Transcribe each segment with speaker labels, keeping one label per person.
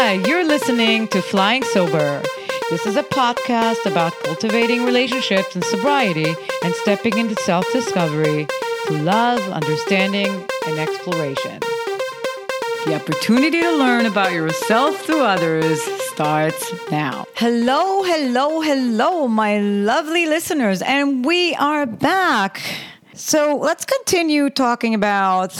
Speaker 1: Hi, you're listening to Flying Sober. This is a podcast about cultivating relationships and sobriety and stepping into self discovery through love, understanding, and exploration. The opportunity to learn about yourself through others starts now. Hello, hello, hello, my lovely listeners, and we are back. So let's continue talking about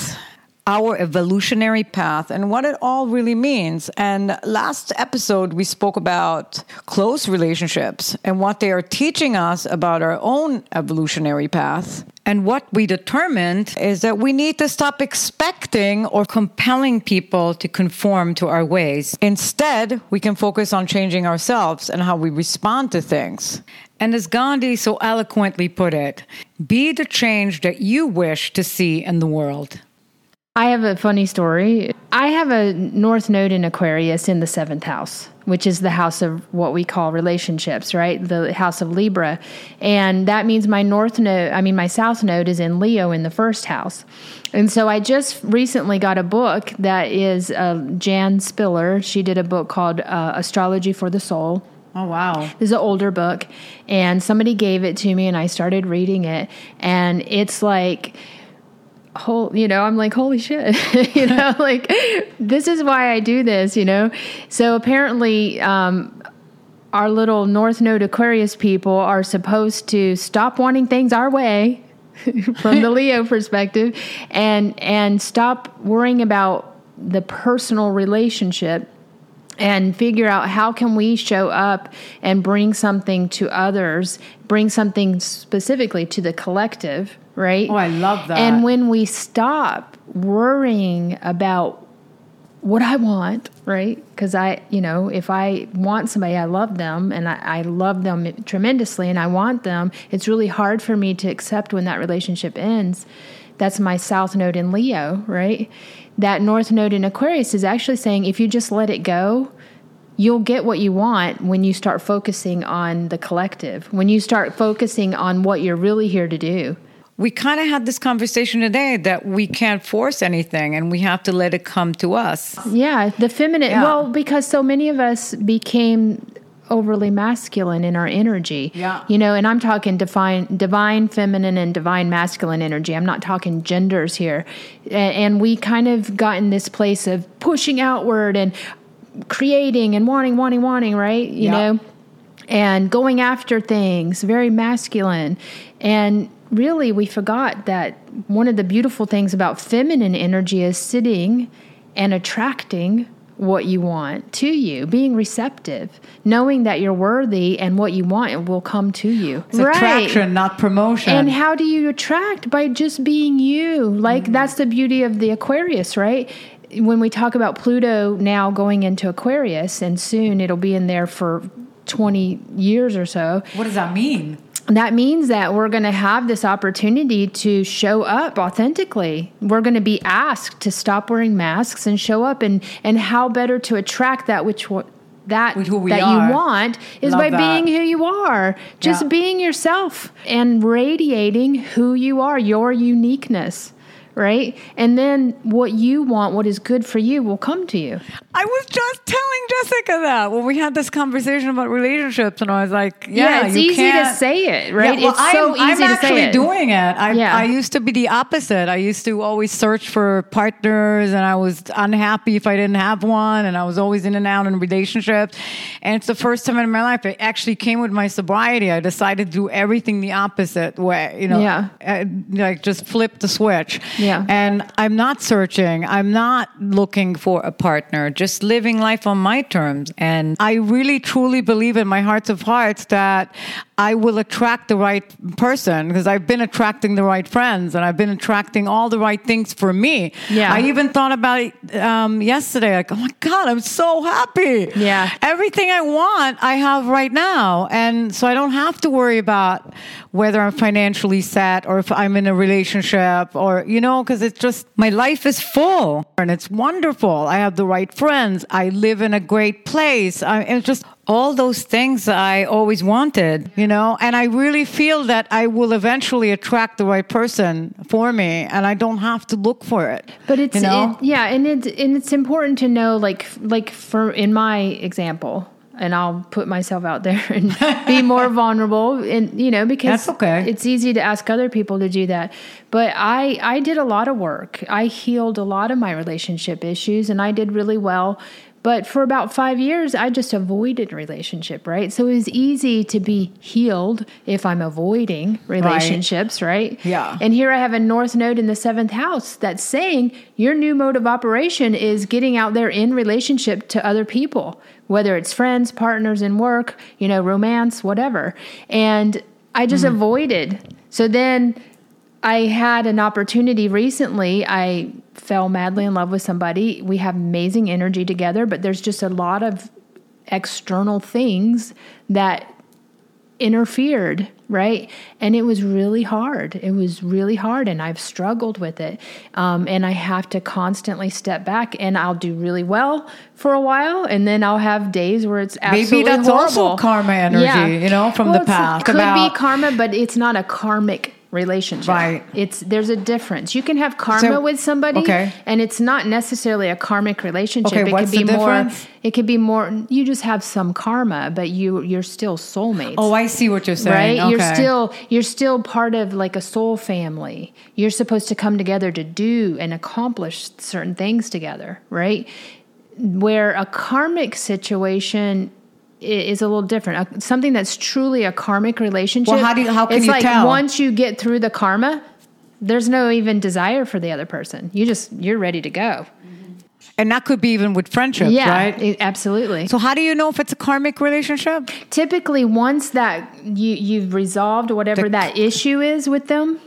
Speaker 1: our evolutionary path and what it all really means. And last episode, we spoke about close relationships and what they are teaching us about our own evolutionary path. And what we determined is that we need to stop expecting or compelling people to conform to our ways. Instead, we can focus on changing ourselves and how we respond to things. And as Gandhi so eloquently put it, be the change that you wish to see in the world.
Speaker 2: I have a funny story. I have a North Node in Aquarius in the seventh house, which is the house of what we call relationships, right? The house of Libra. And that means my North Node, I mean, my South Node is in Leo in the first house. And so I just recently got a book that is uh, Jan Spiller. She did a book called uh, Astrology for the Soul.
Speaker 1: Oh, wow.
Speaker 2: This is an older book, and somebody gave it to me, and I started reading it. And it's like, whole you know i'm like holy shit. You know like this is why i do this you know? So apparently um, our little north node aquarius people are supposed to stop wanting things our way from the leo perspective and and stop worrying about the personal relationship and figure out how can we show up and bring something to others bring something specifically to the collective right
Speaker 1: Oh, I love that.
Speaker 2: and when we stop worrying about what I want, right? Because I, you know, if I want somebody, I love them and I, I love them tremendously and I want them, it's really hard for me to accept when that relationship ends. That's my South Node in Leo, right? That North Node in Aquarius is actually saying if you just let it go, you'll get what you want when you start focusing on the collective, when you start focusing on what you're really here to do.
Speaker 1: we kind of had this conversation today that we can't force anything and we have to let it come to us.
Speaker 2: Yeah, the feminine.
Speaker 1: Yeah.
Speaker 2: Well, because so many of us became overly masculine in our energy.
Speaker 1: Yeah.
Speaker 2: You know, and I'm talking divine divine feminine and divine masculine energy. I'm not talking genders here. A- And we kind of got in this place of pushing outward and creating and wanting, wanting, wanting, right? You
Speaker 1: Yeah.
Speaker 2: know, and going after things, very masculine. And really, we forgot that one of the beautiful things about feminine energy is sitting and attracting what you want to you, being receptive, knowing that you're worthy and what you want will come to you.
Speaker 1: It's attraction, not promotion.
Speaker 2: And how do you attract? By just being you. Like,
Speaker 1: Mm-hmm.
Speaker 2: that's the beauty of the Aquarius, right? When we talk about Pluto now going into Aquarius, and soon it'll be in there for 20 years or so,
Speaker 1: what does that mean?
Speaker 2: That means that we're going to have this opportunity to show up authentically. We're going to be asked to stop wearing masks and show up and and how better to attract that which that that
Speaker 1: are.
Speaker 2: you want is
Speaker 1: Love
Speaker 2: by
Speaker 1: that.
Speaker 2: being who you are. Just
Speaker 1: Yeah.
Speaker 2: being yourself and radiating who you are, your uniqueness. Right? And then what you want, what is good for you, will come to you.
Speaker 1: I was just telling Jessica that when we had this conversation about relationships, and I was like, "Yeah,
Speaker 2: it's
Speaker 1: you
Speaker 2: easy to
Speaker 1: can't-
Speaker 2: say it, right?
Speaker 1: Yeah, well,
Speaker 2: it's so
Speaker 1: I'm,
Speaker 2: easy
Speaker 1: I'm
Speaker 2: to say
Speaker 1: actually
Speaker 2: it.
Speaker 1: doing it. I,
Speaker 2: Yeah.
Speaker 1: I used to be the opposite. I used to always search for partners, and I was unhappy if I didn't have one, and I was always in and out in relationships. And it's the first time in my life it actually came with my sobriety. I decided to do everything the opposite way. You know,
Speaker 2: Yeah.
Speaker 1: uh, like just flip the switch.
Speaker 2: Yeah.
Speaker 1: And I'm not searching. I'm not looking for a partner, just living life on my terms. And I really truly believe in my hearts of hearts that I will attract the right person because I've been attracting the right friends and I've been attracting all the right things for me.
Speaker 2: Yeah.
Speaker 1: I even thought about it um, yesterday, like, oh my God, I'm so happy.
Speaker 2: Yeah.
Speaker 1: Everything I want, I have right now. And so I don't have to worry about whether I'm financially set or if I'm in a relationship or, you know, because it's just my life is full and it's wonderful. I have the right friends. I live in a great place. I, it's just all those things I always wanted, you know, and I really feel that I will eventually attract the right person for me and I don't have to look for it.
Speaker 2: But it's
Speaker 1: you know?
Speaker 2: it, yeah, and it's and it's important to know like like for in my example, and I'll put myself out there and be more vulnerable and you know because
Speaker 1: That's okay.
Speaker 2: it's easy to ask other people to do that. But I I did a lot of work. I healed a lot of my relationship issues and I did really well. But for about five years, I just avoided relationship, right? So it was easy to be healed if I'm avoiding relationships, right?
Speaker 1: Yeah.
Speaker 2: And here I have a north node in the seventh house that's saying your new mode of operation is getting out there in relationship to other people, whether it's friends, partners in work, you know, romance, whatever. And I just hmm. avoided. So then I had an opportunity recently. I fell madly in love with somebody. We have amazing energy together, but there's just a lot of external things that interfered, right? And it was really hard. It was really hard, and I've struggled with it. Um, and I have to constantly step back, and I'll do really well for a while, and then I'll have days where it's absolutely
Speaker 1: Maybe that's
Speaker 2: horrible.
Speaker 1: also karma energy, you know, from the
Speaker 2: it's-
Speaker 1: past.
Speaker 2: Could
Speaker 1: about-
Speaker 2: be karma, but it's not a karmic relationship.
Speaker 1: Right.
Speaker 2: It's there's a difference. You can have karma
Speaker 1: So-
Speaker 2: with somebody,
Speaker 1: okay.
Speaker 2: and it's not necessarily a karmic relationship.
Speaker 1: Okay,
Speaker 2: it
Speaker 1: what's
Speaker 2: could be
Speaker 1: the
Speaker 2: more.
Speaker 1: difference?
Speaker 2: It could be more. You just have some karma, but you you're still soulmates.
Speaker 1: Oh, I see what you're saying.
Speaker 2: Right, you're still you're still part of like a soul family. You're supposed to come together to do and accomplish certain things together, right? Where a karmic situation is a little different. Something that's truly a karmic relationship.
Speaker 1: Well, how do you- how can
Speaker 2: it's
Speaker 1: you
Speaker 2: like
Speaker 1: tell?
Speaker 2: once you get through the karma, there's no even desire for the other person. You just you're ready to go. Mm-hmm.
Speaker 1: and that could be even with friendships,
Speaker 2: Yeah,
Speaker 1: right?
Speaker 2: i- absolutely.
Speaker 1: So how do you know if it's a karmic relationship?
Speaker 2: typically once that you you've resolved whatever
Speaker 1: The-
Speaker 2: that issue is with them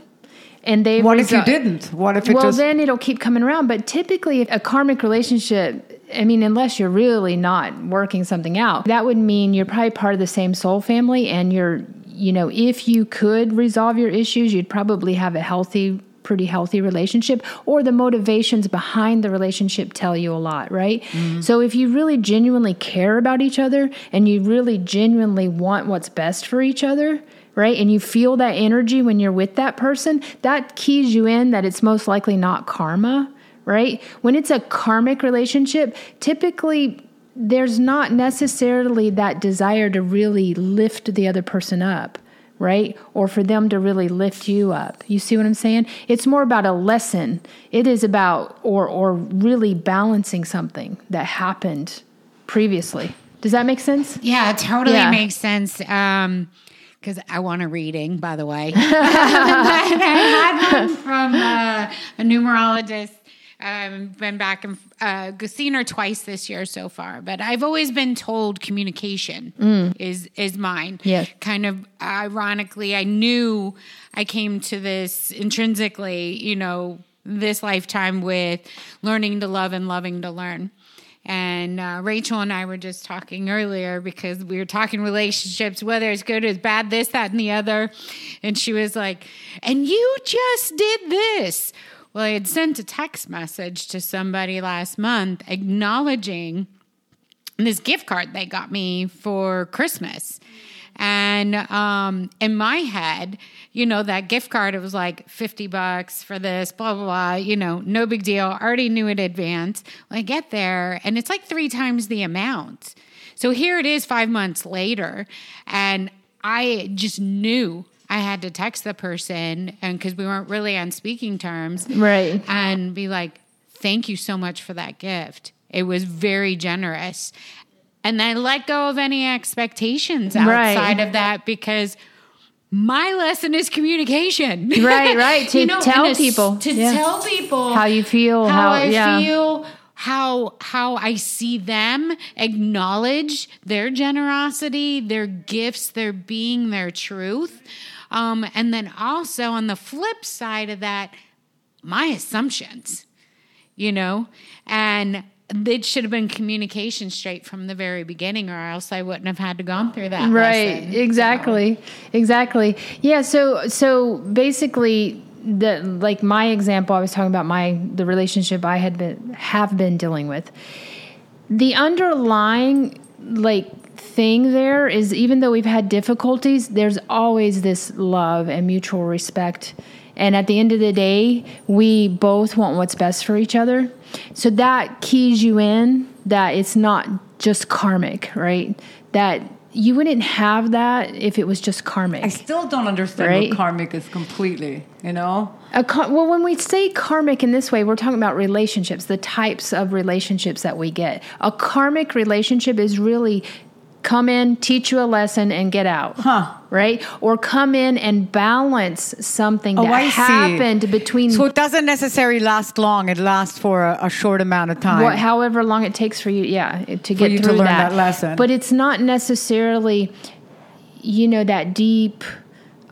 Speaker 2: and they
Speaker 1: What if you didn't? What if it
Speaker 2: well
Speaker 1: just
Speaker 2: then it'll keep coming around but typically a karmic relationship i mean unless you're really not working something out that would mean you're probably part of the same soul family and you're you know if you could resolve your issues you'd probably have a healthy pretty healthy relationship or the motivations behind the relationship tell you a lot right? Mm-hmm. So if you really genuinely care about each other and you really genuinely want what's best for each other right and you feel that energy when you're with that person that keys you in that it's most likely not karma right when it's a karmic relationship typically there's not necessarily that desire to really lift the other person up right? Or for them to really lift you up. You see what I'm saying? It's more about a lesson. It is about or or really balancing something that happened previously. Does that make sense?
Speaker 3: Yeah, it totally
Speaker 2: Yeah.
Speaker 3: makes sense. Um, because I want a reading, by the way. I had one from uh, a numerologist. Um, been back and uh, seen her twice this year so far, but I've always been told communication is is mine.
Speaker 2: Yes.
Speaker 3: Kind of ironically, I knew I came to this intrinsically, you know, this lifetime with learning to love and loving to learn. And uh, Rachel and I were just talking earlier because we were talking relationships, whether it's good or bad, this, that, and the other. And she was like, and you just did this. Well, I had sent a text message to somebody last month acknowledging this gift card they got me for Christmas. And um, in my head, you know, that gift card, it was like 50 bucks for this, blah, blah, blah, you know, no big deal. I Already knew in advance. Well, I get there and it's like three times the amount. So here it is five months later. And I just knew I had to text the person and because we weren't really on speaking terms
Speaker 2: Right.
Speaker 3: and be like, thank you so much for that gift. It was very generous. And I let go of any expectations
Speaker 2: Right.
Speaker 3: outside of that because my lesson is communication.
Speaker 2: Right, right, to tell
Speaker 3: and s-
Speaker 2: people.
Speaker 3: To
Speaker 2: Yeah.
Speaker 3: tell people
Speaker 2: How you feel,
Speaker 3: how,
Speaker 2: how-
Speaker 3: I
Speaker 2: yeah.
Speaker 3: feel, how how I see them, acknowledge their generosity, their gifts, their being, their truth. Um, and then also on the flip side of that, my assumptions, you know, and it should have been communication straight from the very beginning, or else I wouldn't have had to gone through that.
Speaker 2: right
Speaker 3: lesson.
Speaker 2: exactly exactly yeah so so basically the like my example, I was talking about my the relationship I had been have been dealing with. The underlying like thing there is even though we've had difficulties, there's always this love and mutual respect. And at the end of the day, we both want what's best for each other. So that keys you in that it's not just karmic, right? That you wouldn't have that if it was just karmic.
Speaker 1: I still don't understand
Speaker 2: Right?
Speaker 1: what karmic is completely, you know?
Speaker 2: A kar- well, when we say karmic in this way, we're talking about relationships, the types of relationships that we get. A karmic relationship is really come in, teach you a lesson, and get out.
Speaker 1: Huh.
Speaker 2: Right? Or come in and balance something
Speaker 1: Oh,
Speaker 2: that
Speaker 1: I see.
Speaker 2: happened between
Speaker 1: So it doesn't necessarily last long. It lasts for a, a short amount of time.
Speaker 2: what, however long it takes for you, yeah, to get
Speaker 1: you to
Speaker 2: through
Speaker 1: learn that lesson.
Speaker 2: But it's not necessarily, you know, that deep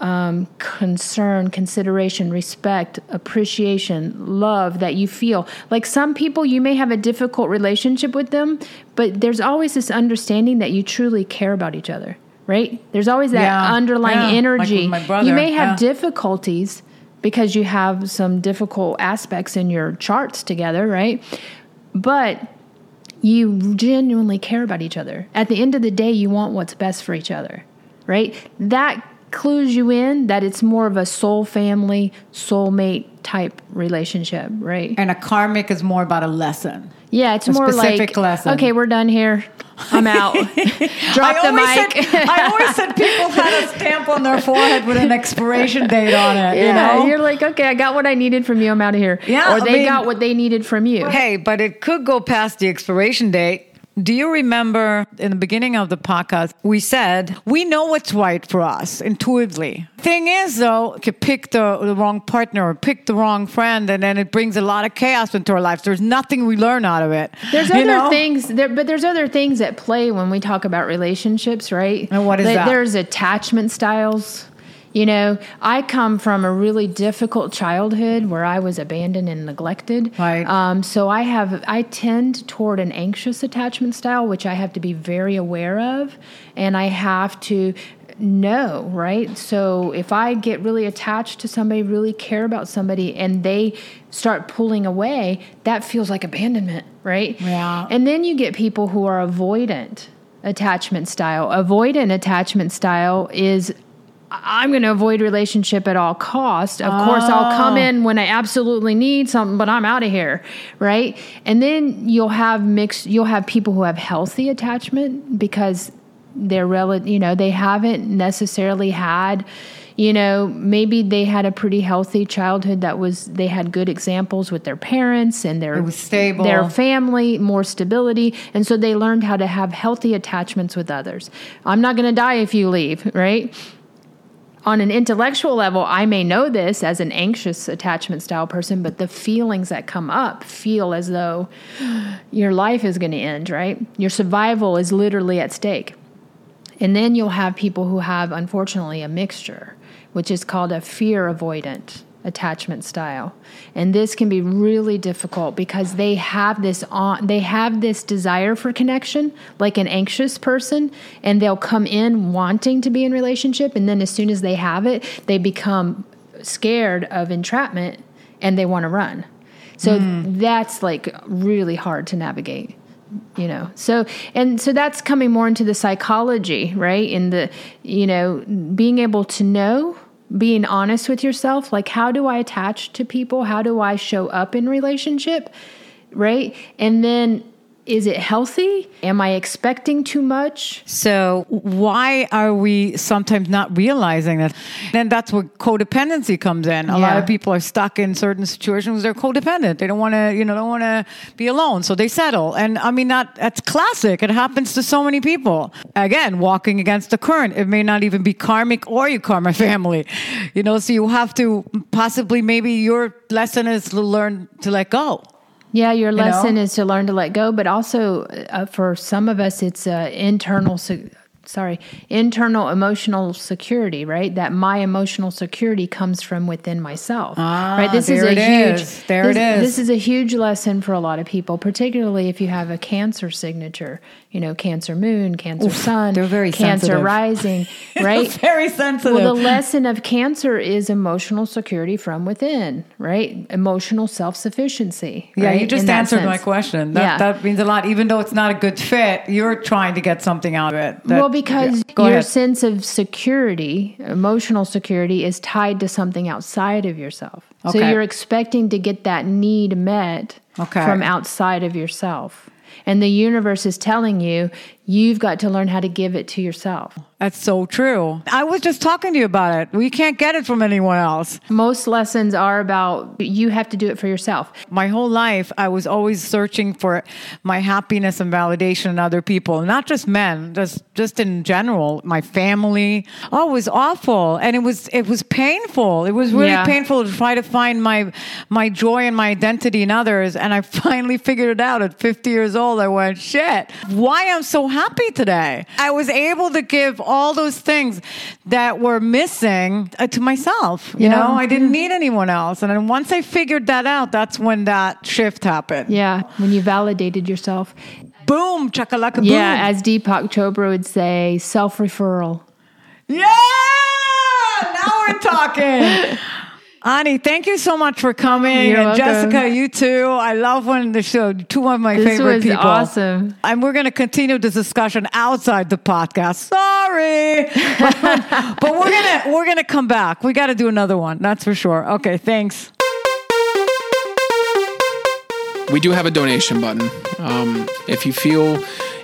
Speaker 2: um, concern, consideration, respect, appreciation, love that you feel. Like some people, you may have a difficult relationship with them, but there's always this understanding that you truly care about each other. Right? There's always that
Speaker 1: Yeah,
Speaker 2: underlying
Speaker 1: yeah, like
Speaker 2: energy.
Speaker 1: my brother,
Speaker 2: you may have
Speaker 1: yeah.
Speaker 2: difficulties because you have some difficult aspects in your charts together, right? But you genuinely care about each other. At the end of the day, you want what's best for each other, right? That clues you in that it's more of a soul family, soulmate type relationship, right?
Speaker 1: and a karmic is more about a lesson.
Speaker 2: Yeah, it's
Speaker 1: A
Speaker 2: more
Speaker 1: specific
Speaker 2: like
Speaker 1: lesson.
Speaker 2: okay, we're done here. I'm out. Drop
Speaker 1: I
Speaker 2: the mic.
Speaker 1: Said, I always said people had a stamp on their forehead with an expiration date on it.
Speaker 2: yeah,
Speaker 1: you know?
Speaker 2: you're like, okay, I got what I needed from you. I'm out of here.
Speaker 1: Yeah,
Speaker 2: or
Speaker 1: I
Speaker 2: they
Speaker 1: mean-
Speaker 2: got what they needed from you.
Speaker 1: Hey, but it could go past the expiration date. Do you remember in the beginning of the podcast, we said we know what's right for us intuitively. Thing is, though, you pick the, the wrong partner or pick the wrong friend, and then it brings a lot of chaos into our lives. There's nothing we learn out of it.
Speaker 2: There's other
Speaker 1: know?
Speaker 2: things there, but there's other things at play when we talk about relationships, right?
Speaker 1: And what is
Speaker 2: Like,
Speaker 1: that?
Speaker 2: There's attachment styles. You know, I come from a really difficult childhood where I was abandoned and neglected.
Speaker 1: Right.
Speaker 2: Um, so I have, I tend toward an anxious attachment style, which I have to be very aware of, and I have to know, right? So if I get really attached to somebody, really care about somebody, and they start pulling away, that feels like abandonment, right?
Speaker 1: Yeah.
Speaker 2: And then you get people who are avoidant attachment style. Avoidant attachment style is I'm going to avoid relationship at all cost. Of course, I'll come oh. in when I absolutely need something, but I'm out of here, right? And then you'll have mixed. You'll have people who have healthy attachment because they're rel- You know, they haven't necessarily had. You know, maybe they had a pretty healthy childhood that was they had good examples with their parents and their
Speaker 1: It was stable.
Speaker 2: their family, more stability, and so they learned how to have healthy attachments with others. I'm not going to die if you leave, right? On an intellectual level, I may know this as an anxious attachment style person, but the feelings that come up feel as though your life is going to end, right? Your survival is literally at stake. And then you'll have people who have, unfortunately, a mixture, which is called a fear avoidant attachment style. And this can be really difficult because they have this on they have this desire for connection like an anxious person and they'll come in wanting to be in relationship and then as soon as they have it, they become scared of entrapment and they want to run. So hmm. that's like really hard to navigate you know so and so that's coming more into the psychology right in the you know being able to know being honest with yourself like how do i attach to people? How do i show up in relationship? Right? And then is it healthy am i expecting too much
Speaker 1: So why are we sometimes not realizing that? Then that's where codependency comes in. A lot of people are stuck in certain situations. They're codependent. They don't want to, you know, don't want to be alone, so they settle. And I mean, that that's classic. It happens to so many people. Again, walking against the current. It may not even be karmic or your karma family. You know, so you have to possibly maybe your lesson is to learn to let go.
Speaker 2: Yeah, your
Speaker 1: know?
Speaker 2: lesson is to learn to let go, but also uh, for some of us, it's uh, internal su- sorry, internal emotional security, right? That my emotional security comes from within myself.
Speaker 1: Ah,
Speaker 2: right? This
Speaker 1: there
Speaker 2: is a
Speaker 1: it
Speaker 2: huge
Speaker 1: is. There it
Speaker 2: this,
Speaker 1: is.
Speaker 2: This is a huge lesson for a lot of people, particularly if you have a cancer signature, you know, cancer moon, cancer sun,
Speaker 1: they're very
Speaker 2: cancer
Speaker 1: sensitive.
Speaker 2: rising, right?
Speaker 1: Very sensitive.
Speaker 2: Well, the lesson of cancer is emotional security from within, right? Emotional self sufficiency.
Speaker 1: yeah,
Speaker 2: right?
Speaker 1: you just
Speaker 2: In
Speaker 1: answered my question. That,
Speaker 2: Yeah.
Speaker 1: that means a lot. Even though it's not a good fit, you're trying to get something out of it. That-
Speaker 2: well, because
Speaker 1: yeah.
Speaker 2: Your
Speaker 1: ahead.
Speaker 2: sense of security, emotional security, is tied to something outside of yourself. So you're expecting to get that need met
Speaker 1: Okay.
Speaker 2: from outside of yourself. And the universe is telling you, you've got to learn how to give it to yourself.
Speaker 1: That's so true. I was just talking to you about it. We can't get it from anyone else.
Speaker 2: Most lessons are about you have to do it for yourself.
Speaker 1: My whole life, I was always searching for my happiness and validation in other people, not just men, just just in general. My family, oh, it was awful, and it was it was painful. It was really
Speaker 2: Yeah.
Speaker 1: painful to try to find my my joy and my identity in others. And I finally figured it out at 50 years old. I went, shit, why I'm so happy today. I was able to give all those things that were missing uh, to myself. You
Speaker 2: Yeah.
Speaker 1: know, I didn't need anyone else. And then once I figured that out, that's when that shift happened.
Speaker 2: Yeah, when you validated yourself.
Speaker 1: Boom, chakalaka boom.
Speaker 2: Yeah, as Deepak Chopra would say, self referral.
Speaker 1: yeah! Now we're talking. Ani, thank you so much for coming.
Speaker 2: You're
Speaker 1: and
Speaker 2: welcome.
Speaker 1: Jessica, you too. I love when the show, two of my
Speaker 2: This
Speaker 1: favorite
Speaker 2: was
Speaker 1: people.
Speaker 2: awesome.
Speaker 1: And we're going to continue this discussion outside the podcast. Sorry. but we're going to we're going to come back. We got to do another one. That's for sure. Okay, thanks.
Speaker 4: we do have a donation button. Um, if you feel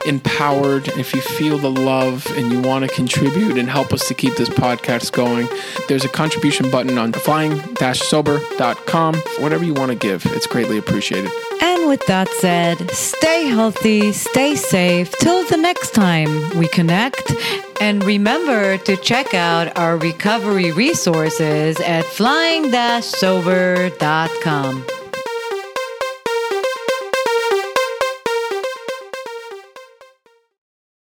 Speaker 4: empowered, if you feel the love and you want to contribute and help us to keep this podcast going, there's a contribution button on flying-sober.com. Whatever you want to give, it's greatly appreciated.
Speaker 1: And with that said, stay healthy, stay safe till the next time we connect. And remember to check out our recovery resources at flying-sober.com.